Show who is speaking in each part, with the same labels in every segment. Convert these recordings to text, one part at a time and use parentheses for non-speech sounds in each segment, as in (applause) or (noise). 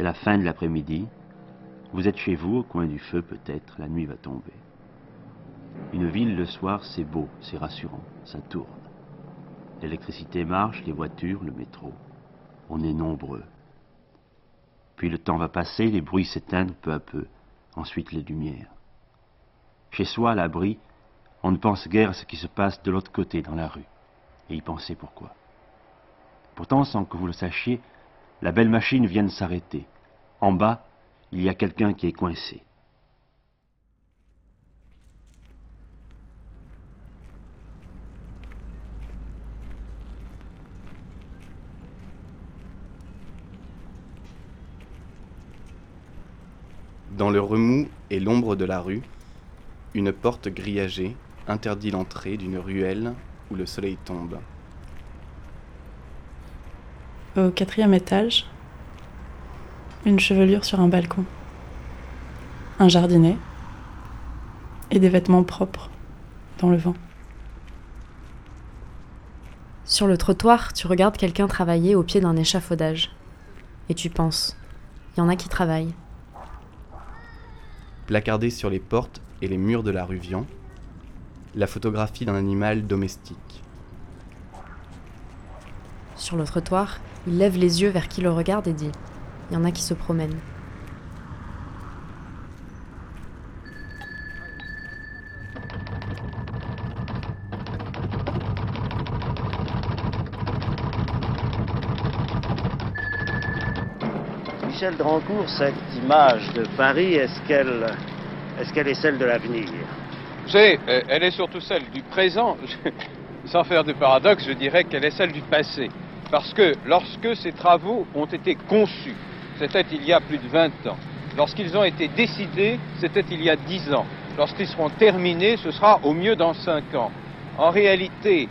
Speaker 1: C'est la fin de l'après-midi. Vous êtes chez vous, au coin du feu peut-être, la nuit va tomber. Une ville le soir, c'est beau, c'est rassurant, ça tourne. L'électricité marche, les voitures, le métro. On est nombreux. Puis le temps va passer, les bruits s'éteignent peu à peu, ensuite les lumières. Chez soi, à l'abri, on ne pense guère à ce qui se passe de l'autre côté, dans la rue, et y penser pourquoi? Pourtant, sans que vous le sachiez, la belle machine vient de s'arrêter. En bas, il y a quelqu'un qui est coincé.
Speaker 2: Dans le remous et l'ombre de la rue, une porte grillagée interdit l'entrée d'une ruelle où le soleil tombe.
Speaker 3: Au quatrième étage, une chevelure sur un balcon, un jardinet et des vêtements propres dans le vent.
Speaker 4: Sur le trottoir, tu regardes quelqu'un travailler au pied d'un échafaudage. Et tu penses, il y en a qui travaillent.
Speaker 2: Placardée sur les portes et les murs de la rue Vian, la photographie d'un animal domestique.
Speaker 4: Sur le trottoir, il lève les yeux vers qui le regarde et dit Il y en a qui se promènent.
Speaker 5: Michel Drancourt, cette image de Paris, est-ce qu'elle est, qu'elle est celle de l'avenir?
Speaker 6: Vous savez, euh, elle est surtout celle du présent. (laughs) Sans faire de paradoxe, je dirais qu'elle est celle du passé. Parce que lorsque ces travaux ont été conçus, c'était il y a plus de 20 ans. Lorsqu'ils ont été décidés, c'était il y a 10 ans. Lorsqu'ils seront terminés, ce sera au mieux dans 5 ans. En réalité,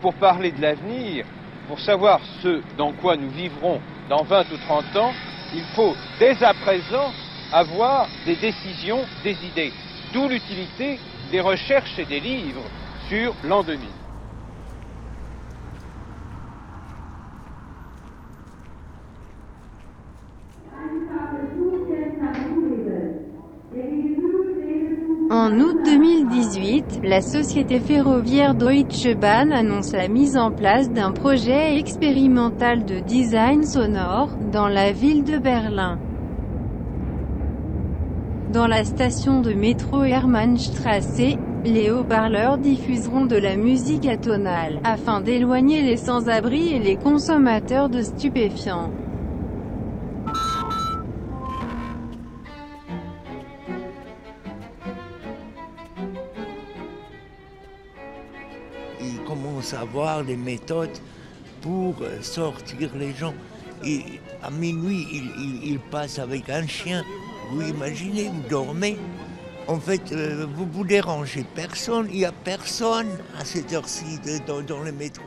Speaker 6: pour parler de l'avenir, pour savoir ce dans quoi nous vivrons dans 20 ou 30 ans, il faut dès à présent avoir des décisions, des idées. D'où l'utilité des recherches et des livres sur l'an 2000.
Speaker 7: En août 2018, la société ferroviaire Deutsche Bahn annonce la mise en place d'un projet expérimental de design sonore, dans la ville de Berlin. Dans la station de métro Hermannstraße, les haut-parleurs diffuseront de la musique atonale, afin d'éloigner les sans-abri et les consommateurs de stupéfiants.
Speaker 8: Il commence à avoir des méthodes pour euh, sortir les gens. Et à minuit, il, passe avec un chien. Vous imaginez, vous dormez. En fait, euh, vous vous dérangez personne. Il n'y a personne à cette heure-ci dans, dans le métro.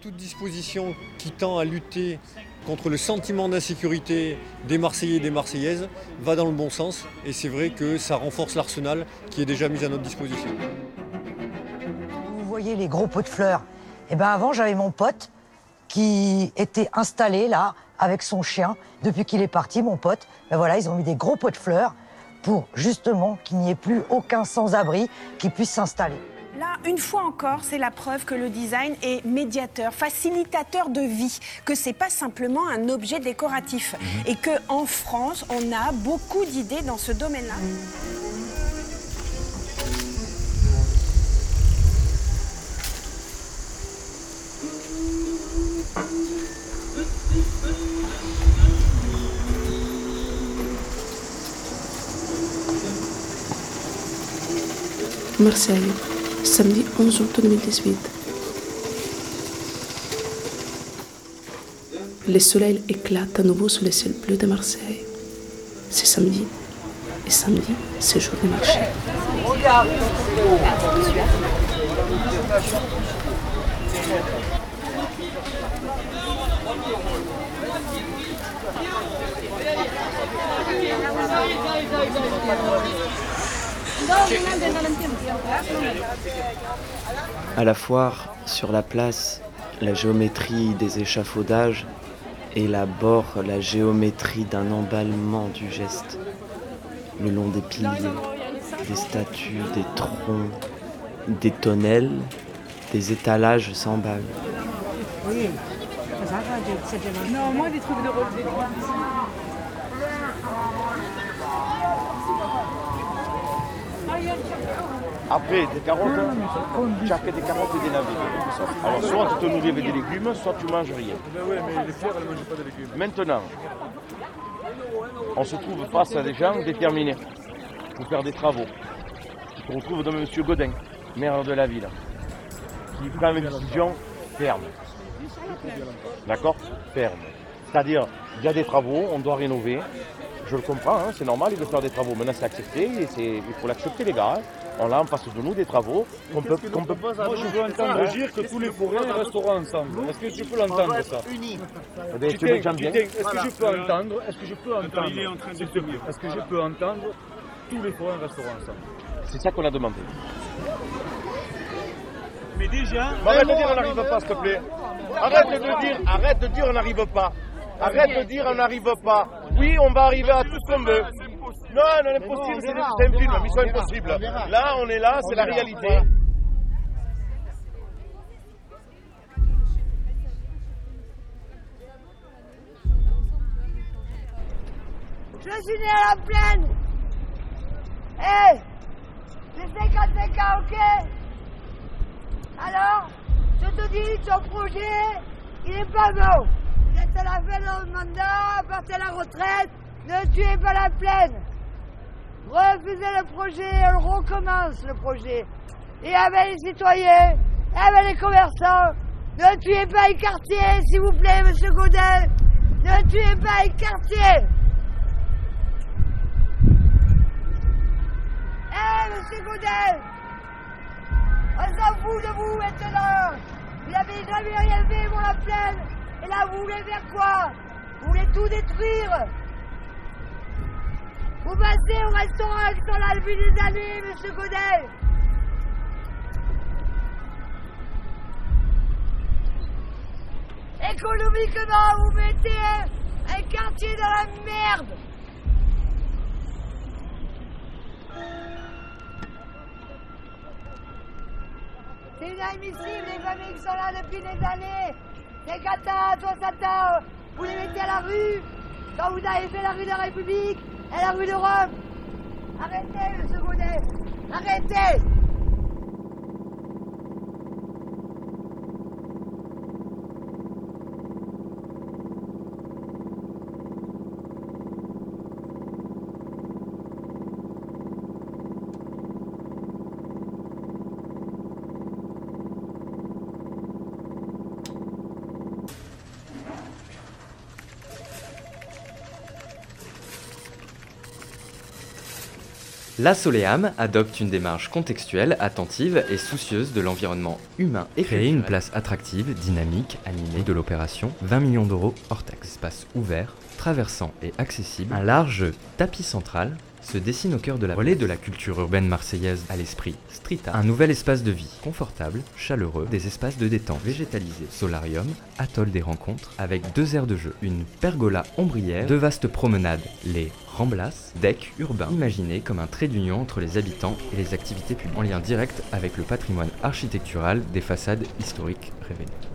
Speaker 9: Toute disposition qui tend à lutter contre le sentiment d'insécurité des Marseillais et des Marseillaises va dans le bon sens et c'est vrai que ça renforce l'arsenal qui est déjà mis à notre disposition.
Speaker 10: Vous voyez les gros pots de fleurs. Eh ben avant, j'avais mon pote qui était installé là avec son chien. Depuis qu'il est parti, mon pote, ben voilà, ils ont mis des gros pots de fleurs pour justement qu'il n'y ait plus aucun sans-abri qui puisse s'installer.
Speaker 11: Là, une fois encore, c'est la preuve que le design est médiateur, facilitateur de vie, que c'est pas simplement un objet décoratif et que en France, on a beaucoup d'idées dans ce domaine-là.
Speaker 12: Marseille, samedi 11 août 2018. Le soleil éclate à nouveau sous le ciel bleu de Marseille. C'est samedi. Et samedi, c'est jour de marché.
Speaker 2: À la foire, sur la place, la géométrie des échafaudages
Speaker 13: élabore la géométrie d'un emballement du geste, le long des piliers, des statues, des troncs, des tonnelles, des étalages s'emballent.
Speaker 14: Oui. Non, moi des
Speaker 15: Après, des carottes, chaque des carottes et des navets. Alors, soit tu te nourris avec des légumes, soit tu manges rien.
Speaker 16: Oui, mais les elles ne mangent pas de légumes.
Speaker 15: Maintenant, on se trouve face à des gens déterminés pour faire des travaux. Tu te retrouves dans M. Godin, maire de la ville, qui prend une décision ferme. D'accord? Ferme. C'est-à-dire, il y a des travaux, on doit rénover. Je le comprends, hein, c'est normal, il veut faire des travaux. Maintenant, c'est accepté, et il faut l'accepter, les gars. hein. On a en face de nous des travaux qu'on peut, qu'on peut
Speaker 16: Moi, je veux entendre dire que tous les forains resteront ensemble. Est-ce que tu peux l'entendre, ça
Speaker 15: Eh tu
Speaker 16: Est-ce que je peux entendre Est-ce que je peux entendre Est-ce que je peux entendre Tous les forains resteront ensemble.
Speaker 15: C'est ça qu'on a demandé.
Speaker 16: Mais déjà...
Speaker 15: Arrête de dire on n'arrive pas, s'il te plaît. Arrête de dire, arrête de dire on n'arrive pas. Arrête de dire on n'arrive pas. Oui, on va arriver à tout ce qu'on veut. Non, non, impossible, c'est c'est un film, mission impossible. Là, on est là, c'est la réalité.
Speaker 17: Je suis né à la plaine. Hé J'ai 55 ans, ok Alors, je te dis, ton projet, il est pas bon. À la fin de mandat, partez à la retraite, ne tuez pas la plaine. Refusez le projet, on recommence le projet. Et avec les citoyens, avec les commerçants, ne tuez pas les quartiers, s'il vous plaît, monsieur Godin. Ne tuez pas les quartiers. Hé, monsieur Godet On s'en fout de vous maintenant Vous n'avez jamais rien fait pour la Et là, vous voulez faire quoi? Vous voulez tout détruire? Vous passez au restaurant sont là depuis des années, monsieur Godet Économiquement, vous mettez un, un quartier dans la merde C'est inadmissible, les familles qui sont là depuis des années. Des 40 60 ans, vous les mettez à la rue. Quand vous avez fait la rue de la République et la rue de Rome. Arrêtez le secondaire. Arrêtez.
Speaker 18: La Soleam adopte une démarche contextuelle, attentive et soucieuse de l'environnement humain et créer une place attractive, dynamique, animée de l'opération 20 millions d'euros hors taxe. Espace ouvert, traversant et accessible, un large tapis central se dessine au cœur de la relais de la culture urbaine marseillaise à l'esprit street art. Un nouvel espace de vie, confortable, chaleureux, des espaces de détente végétalisés, solarium, atoll des rencontres, avec deux aires de jeu, une pergola ombrière, deux vastes promenades, les Ramblas, decks urbains imaginés comme un trait d'union entre les habitants et les activités publiques, en lien direct avec le patrimoine architectural des façades historiques révélées.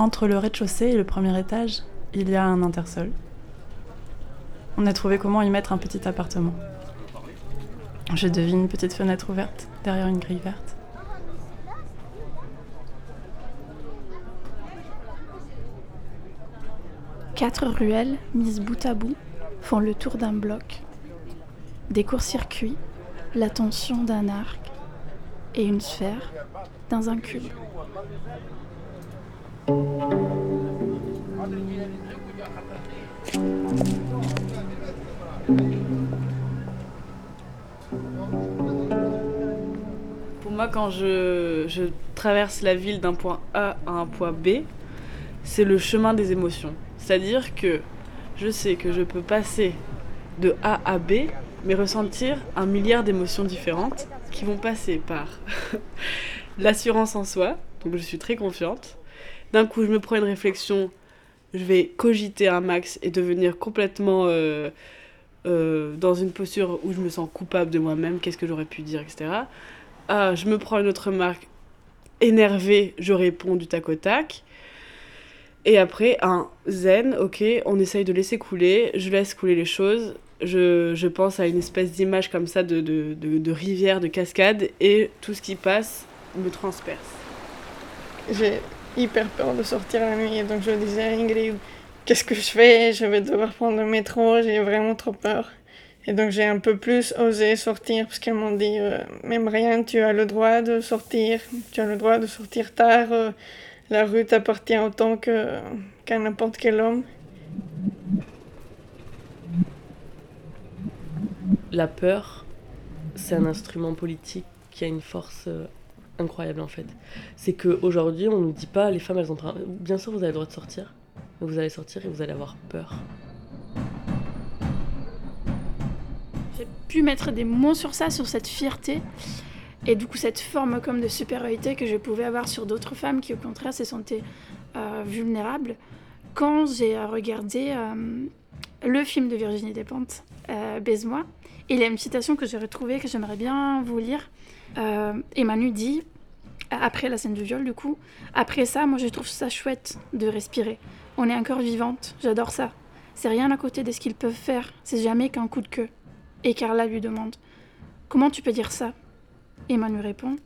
Speaker 3: Entre le rez-de-chaussée et le premier étage, il y a un intersol. On a trouvé comment y mettre un petit appartement. Je devine une petite fenêtre ouverte derrière une grille verte.
Speaker 19: Quatre ruelles mises bout à bout font le tour d'un bloc. Des courts-circuits, la tension d'un arc et une sphère dans un cube.
Speaker 20: Pour moi, quand je, je traverse la ville d'un point A à un point B, c'est le chemin des émotions. C'est-à-dire que je sais que je peux passer de A à B mais ressentir un milliard d'émotions différentes qui vont passer par (laughs) l'assurance en soi, donc je suis très confiante. D'un coup, je me prends une réflexion, je vais cogiter un max et devenir complètement euh, euh, dans une posture où je me sens coupable de moi-même, qu'est-ce que j'aurais pu dire, etc. Ah, je me prends une autre marque, énervé, je réponds du tac au tac. Et après, un zen, ok, on essaye de laisser couler, je laisse couler les choses, je, je pense à une espèce d'image comme ça de, de, de, de rivière, de cascade, et tout ce qui passe me transperce.
Speaker 21: J'ai hyper peur de sortir la nuit, donc je disais à Ingrid, qu'est-ce que je fais? Je vais devoir prendre le métro, j'ai vraiment trop peur. Et donc j'ai un peu plus osé sortir parce qu'elles m'ont dit euh, même rien, tu as le droit de sortir, tu as le droit de sortir tard, euh, la rue t'appartient autant qu'à n'importe quel homme.
Speaker 20: La peur, c'est un instrument politique qui a une force euh, incroyable en fait. C'est qu'aujourd'hui, on nous dit pas, les femmes, elles ont. Bien sûr, vous avez le droit de sortir, mais vous allez sortir et vous allez avoir peur.
Speaker 19: J'ai pu mettre des mots sur ça, sur cette fierté. Et du coup, cette forme comme de supériorité que je pouvais avoir sur d'autres femmes qui, au contraire, se sentaient euh, vulnérables. Quand j'ai regardé euh, le film de Virginie Despentes, euh, Baise-moi, il y a une citation que j'ai retrouvée que j'aimerais bien vous lire. Euh, Emmanuel dit, après la scène du viol, du coup, après ça, moi je trouve ça chouette de respirer. On est encore vivante, j'adore ça. C'est rien à côté de ce qu'ils peuvent faire, c'est jamais qu'un coup de queue. Et Carla lui demande Comment tu peux dire ça? Emmanuel répond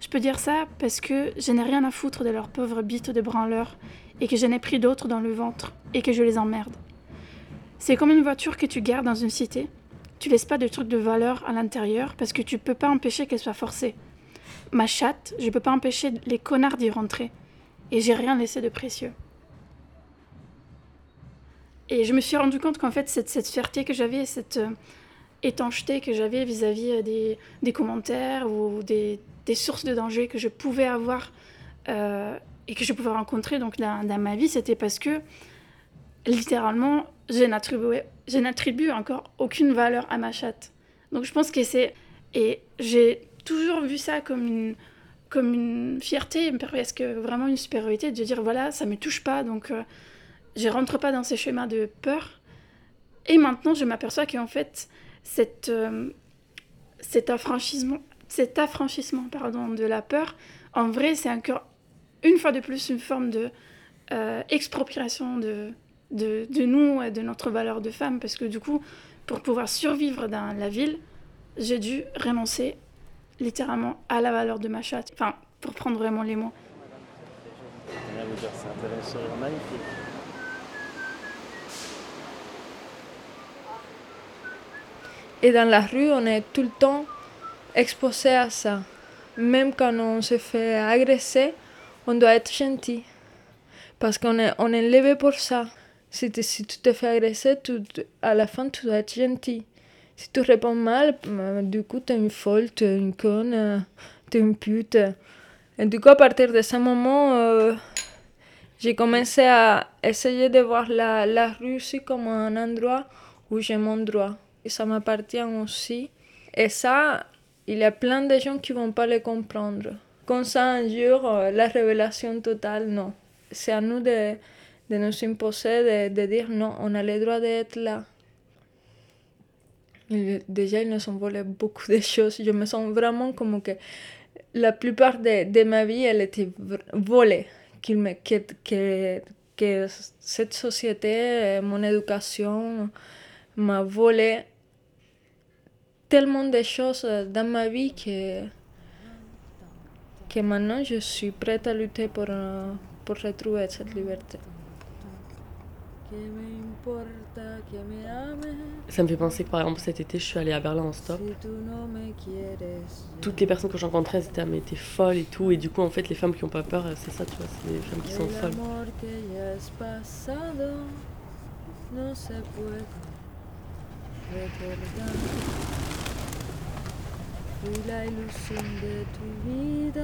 Speaker 19: Je peux dire ça parce que je n'ai rien à foutre de leurs pauvres bites de branleurs et que j'en ai pris d'autres dans le ventre et que je les emmerde. C'est comme une voiture que tu gardes dans une cité. Tu laisses pas de trucs de valeur à l'intérieur parce que tu peux pas empêcher qu'elle soit forcée. Ma chatte, je peux pas empêcher les connards d'y rentrer. Et j'ai rien laissé de précieux. Et je me suis rendu compte qu'en fait, cette, cette fierté que j'avais, cette euh, étanchéité que j'avais vis-à-vis euh, des, des commentaires ou des, des, sources de danger que je pouvais avoir euh, et que je pouvais rencontrer donc, dans, dans ma vie, c'était parce que littéralement, je n'attribue, je n'attribue encore aucune valeur à ma chatte. Donc je pense que c'est... Et j'ai toujours vu ça comme une, comme une fierté, presque vraiment une supériorité, de dire voilà, ça me touche pas, donc euh, je rentre pas dans ces schémas de peur. Et maintenant, je m'aperçois qu'en fait, cette, euh, cet affranchissement, cet affranchissement pardon, de la peur, en vrai, c'est encore une fois de plus une forme de euh, expropriation de, de, de, nous et de notre valeur de femme, parce que du coup, pour pouvoir survivre dans la ville, j'ai dû renoncer littéralement à la valeur de ma chatte, enfin, pour prendre vraiment les mots.
Speaker 22: Et dans la rue, on est tout le temps exposé à ça. Même quand on se fait agresser, on doit être gentil. Parce qu'on est, on est élevé pour ça. Te, si tu te fais agresser, à la fin, tu dois être gentil. Si tu réponds mal, du coup, tu es une folle, tu es une conne, tu es une pute. Et du coup, à partir de ce moment, euh, j'ai commencé à essayer de voir la, la rue aussi comme un endroit où j'ai mon droit. Et ça m'appartient aussi. Et ça, il y a plein de gens qui vont pas le comprendre. Comme ça, un jour, la révélation totale, non. C'est à nous de, de nous imposer, de, de, dire non, on a le droit d'être là. Déjà, ils nous ont volé beaucoup de choses. Je me sens vraiment comme que la plupart de, de ma vie, elle était volée. Qu'il me, que, que, que cette société, mon éducation, m'a volé tellement de choses dans ma vie que, que maintenant je suis prête à lutter pour, pour retrouver cette liberté.
Speaker 20: Ça me fait penser que par exemple cet été je suis allée à Berlin en stop. Toutes les personnes que j'ai rencontrées elles étaient, mais étaient folles et tout. Et du coup en fait les femmes qui n'ont pas peur c'est ça tu vois, c'est les femmes qui sont folles.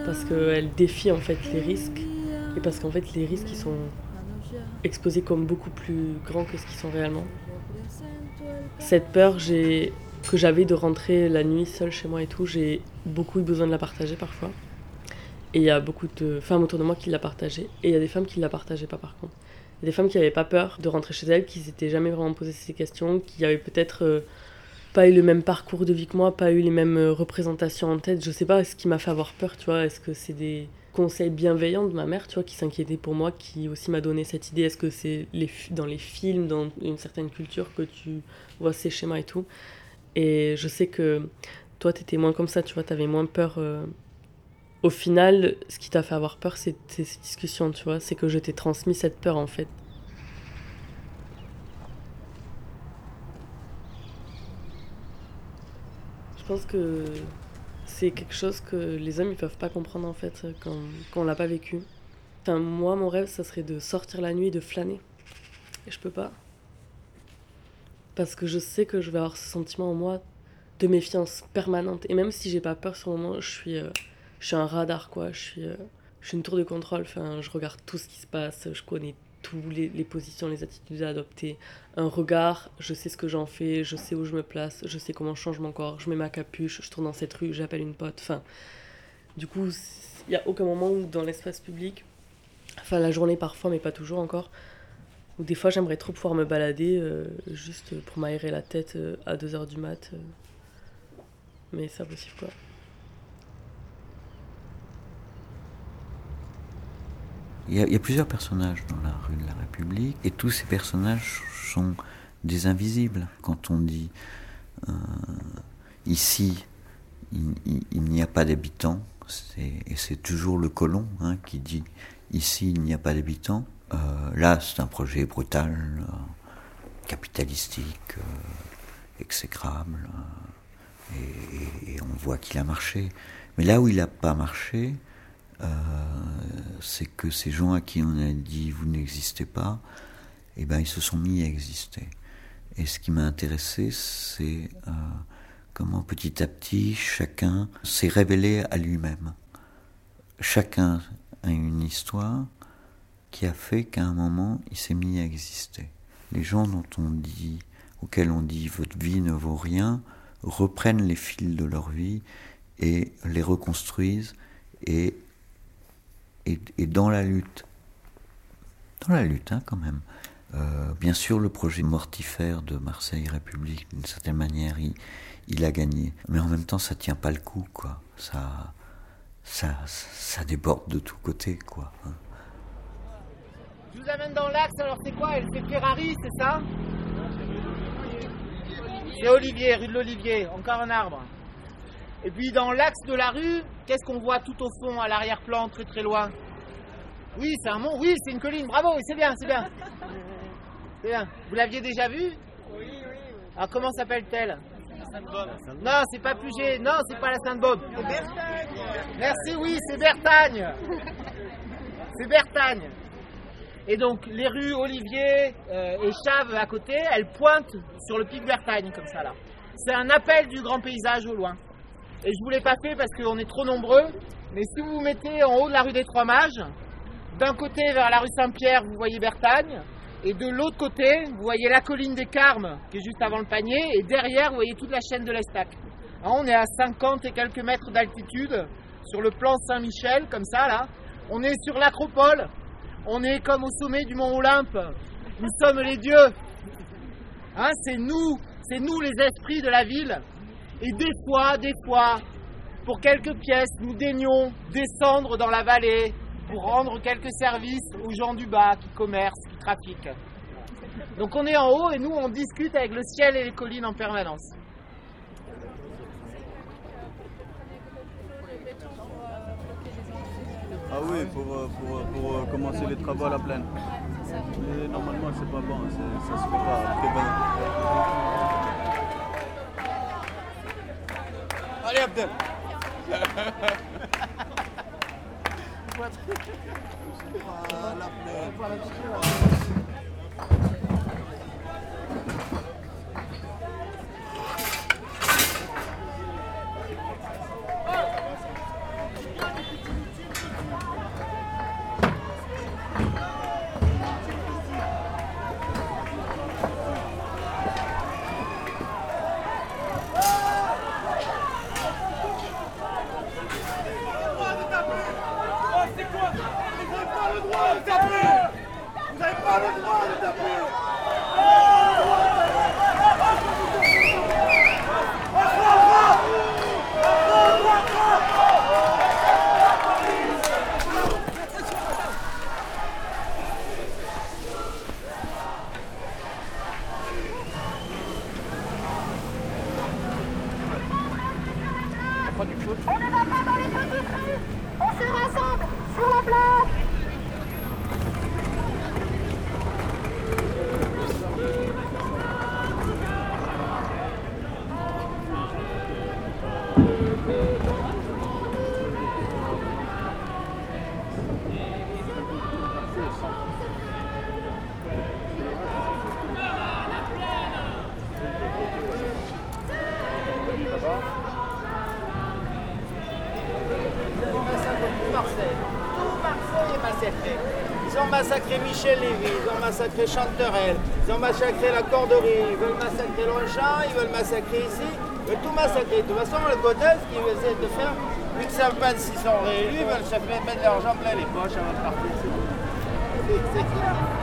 Speaker 20: Parce qu'elle défie en fait les risques et parce qu'en fait les risques ils sont exposés comme beaucoup plus grands que ce qu'ils sont réellement. Cette peur, que j'avais de rentrer la nuit seule chez moi et tout, j'ai beaucoup eu besoin de la partager parfois. Et il y a beaucoup de femmes autour de moi qui la partageaient. Et il y a des femmes qui la partageaient pas par contre. Il y a des femmes qui n'avaient pas peur de rentrer chez elles, qui s'étaient jamais vraiment posé ces questions, qui avaient peut-être euh, pas eu le même parcours de vie que moi, pas eu les mêmes euh, représentations en tête. Je sais pas ce qui m'a fait avoir peur, tu vois? Est-ce que c'est des conseils bienveillants de ma mère, tu vois, qui s'inquiétait pour moi, qui aussi m'a donné cette idée Est-ce que c'est les, dans les films, dans une certaine culture que tu vois ces schémas et tout Et je sais que toi, tu étais moins comme ça, tu vois, tu avais moins peur. euh, au final, ce qui t'a fait avoir peur, c'est ces discussions, tu vois. C'est que je t'ai transmis cette peur, en fait. Je pense que c'est quelque chose que les hommes, ils peuvent pas comprendre, en fait, quand, quand on l'a pas vécu. Enfin, moi, mon rêve, ça serait de sortir la nuit et de flâner. Et je peux pas. Parce que je sais que je vais avoir ce sentiment en moi de méfiance permanente. Et même si j'ai pas peur sur le moment, je suis, euh, je suis un radar, quoi. Je suis, euh, je suis une tour de contrôle. Enfin, je regarde tout ce qui se passe. Je connais les, positions, les attitudes à adopter. Un regard, je sais ce que j'en fais, je sais où je me place, je sais comment je change mon corps. Je mets ma capuche, je tourne dans cette rue, j'appelle une pote. Du coup, il n'y a aucun moment où dans l'espace public, enfin la journée parfois, mais pas toujours encore, où des fois j'aimerais trop pouvoir me balader euh, juste pour m'aérer la tête euh, à 2h du mat. euh. Mais c'est impossible quoi.
Speaker 23: Il y, a, plusieurs personnages dans la rue de la République et tous ces personnages sont des invisibles. Quand on dit euh, ici, il, n'y a pas d'habitants, et c'est toujours le colon hein, qui dit ici, il n'y a pas d'habitants. Euh, là, c'est un projet brutal, euh, capitalistique, exécrable, et, on voit qu'il a marché. Mais là où il n'a pas marché, c'est que ces gens à qui on a dit vous n'existez pas, eh ben ils se sont mis à exister. Et ce qui m'a intéressé, c'est euh, comment petit à petit chacun s'est révélé à lui-même. Chacun a une histoire qui a fait qu'à un moment il s'est mis à exister. Les gens dont on dit, auxquels on dit votre vie ne vaut rien, reprennent les fils de leur vie et les reconstruisent et et, dans la lutte, dans la lutte hein, quand même. Euh, bien sûr, le projet mortifère de Marseille République, d'une certaine manière, il, il a gagné. Mais en même temps, ça tient pas le coup, quoi. Ça, ça, ça déborde de tous côtés, quoi. hein.
Speaker 24: Je vous amène dans l'axe, alors c'est quoi? C'est Ferrari, c'est ça? C'est Olivier, rue de l'Olivier, encore un arbre. Et puis dans l'axe de la rue, qu'est-ce qu'on voit tout au fond, à l'arrière-plan, très très loin? Oui, c'est un mont, oui, c'est une colline, bravo, c'est bien, c'est bien. (laughs) C'est bien. Vous l'aviez déjà vu? Oui, oui. Alors comment s'appelle-t-elle? Non, c'est pas Puget, non, c'est pas la Sainte-Baume. C'est Bertagne. Merci, oui, c'est Bertagne. C'est Bertagne. Et donc les rues Olivier euh, et Chave à côté, elles pointent sur le pic Bertagne comme ça là. C'est un appel du grand paysage au loin. Et je vous l'ai pas fait parce qu'on est trop nombreux, mais si vous vous mettez en haut de la rue des Trois Mages, d'un côté vers la rue Saint-Pierre, vous voyez Bertagne, et de l'autre côté, vous voyez la colline des Carmes, qui est juste avant le panier, et derrière, vous voyez toute la chaîne de l'Estac. Hein, on est à 50 et quelques mètres d'altitude, sur le plan Saint-Michel, comme ça là. On est sur l'acropole, on est comme au sommet du mont Olympe. Nous sommes les dieux. Hein, c'est nous, c'est nous les esprits de la ville. Et des fois, des fois, pour quelques pièces, nous daignons descendre dans la vallée pour rendre quelques services aux gens du bas qui commercent, qui trafiquent. Donc on est en haut et nous on discute avec le ciel et les collines en permanence.
Speaker 25: Ah oui, pour, euh, pour, euh, pour, euh, commencer les travaux à la plaine. Mais normalement, c'est pas bon, ça se fait pas
Speaker 26: Var yaptın?
Speaker 27: Laf ne?
Speaker 28: Ils ont massacré Chanterelle, ils ont massacré la Corderie, ils veulent massacrer Longchamp, ils veulent massacrer ici, ils veulent tout massacrer. De toute façon, le Godel, ce qu'ils essaient de faire, vu que savent pas s'ils sont réélus, ils veulent se mettre l'argent plein les poches avant de partir. C'est-.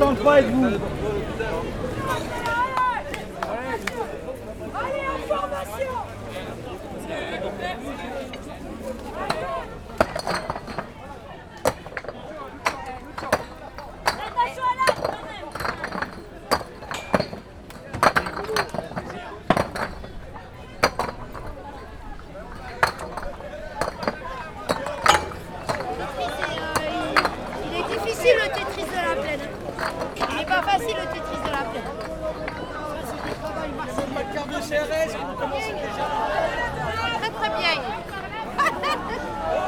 Speaker 29: Et on est content de pas être vous.
Speaker 27: Allez, en formation Attention à l'arbre quand même
Speaker 30: Il est difficile le Tetris de la plaine. Il n'est pas facile le Tetris de la plaine. Très très bien.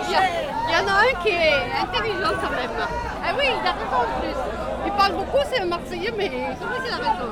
Speaker 30: Il y, a- il y en a un qui est intelligent quand même. Ah oui, il a raison en plus. Il parle beaucoup, c'est un Marseillais, mais c'est vrai qu'il a raison.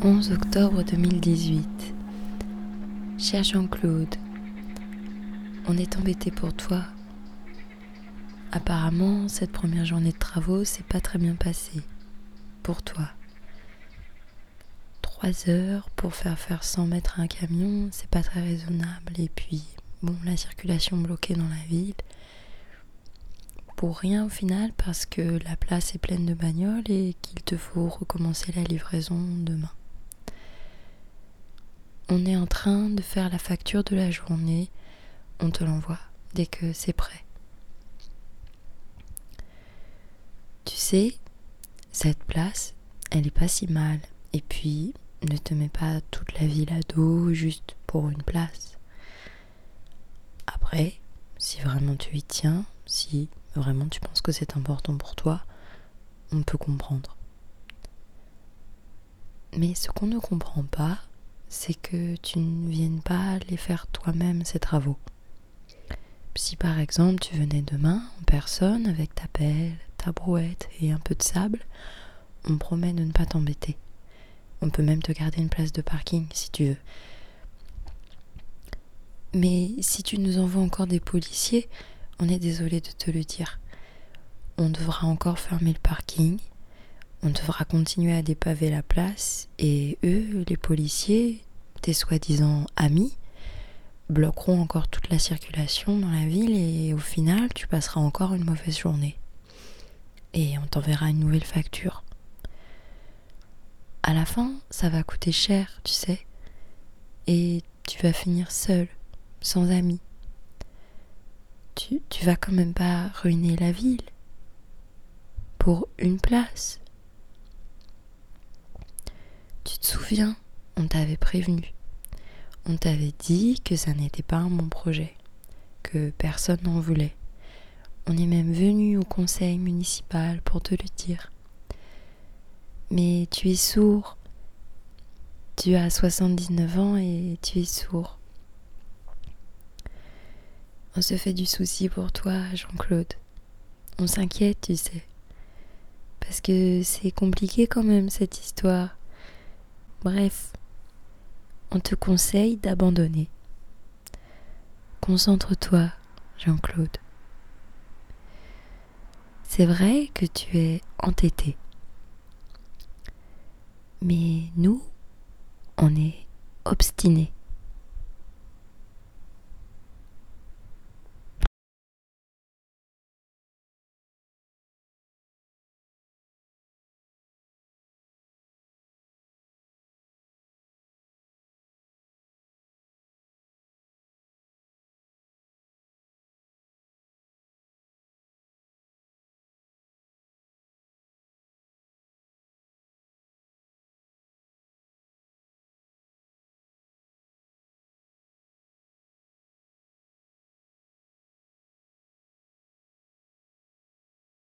Speaker 31: 11 octobre 2018. Cher Jean-Claude, on est embêté pour toi. Apparemment, cette première journée de travaux s'est pas très bien passée. Pour toi. Trois heures pour faire faire 100 mètres à un camion, c'est pas très raisonnable. Et puis, bon, la circulation bloquée dans la ville. Pour rien au final, parce que la place est pleine de bagnoles et qu'il te faut recommencer la livraison demain. On est en train de faire la facture de la journée. On te l'envoie dès que c'est prêt. Tu sais, cette place, elle est pas si mal. Et puis, ne te mets pas toute la ville à dos juste pour une place. Après, si vraiment tu y tiens, si vraiment tu penses que c'est important pour toi, on peut comprendre. Mais ce qu'on ne comprend pas, c'est que tu ne viennes pas les faire toi-même ces travaux. Si par exemple tu venais demain en personne avec ta pelle, ta brouette et un peu de sable, on promet de ne pas t'embêter. On peut même te garder une place de parking si tu veux. Mais si tu nous envoies encore des policiers, on est désolé de te le dire. On devra encore fermer le parking, on devra continuer à dépaver la place, et eux, les policiers, tes soi-disant amis, bloqueront encore toute la circulation dans la ville, et au final, tu passeras encore une mauvaise journée. Et on t'enverra une nouvelle facture. À la fin, ça va coûter cher, tu sais. Et tu vas finir seul, sans amis. Tu, tu vas quand même pas ruiner la ville pour une place. Tu te souviens, on t'avait prévenu. On t'avait dit que ça n'était pas un bon projet, que personne n'en voulait. On est même venu au conseil municipal pour te le dire. Mais tu es sourd. Tu as 79 ans et tu es sourd. On se fait du souci pour toi, Jean-Claude. On s'inquiète, tu sais. Parce que c'est compliqué quand même cette histoire. Bref, on te conseille d'abandonner. Concentre-toi, Jean-Claude. C'est vrai que tu es entêté. Mais nous, on est obstinés.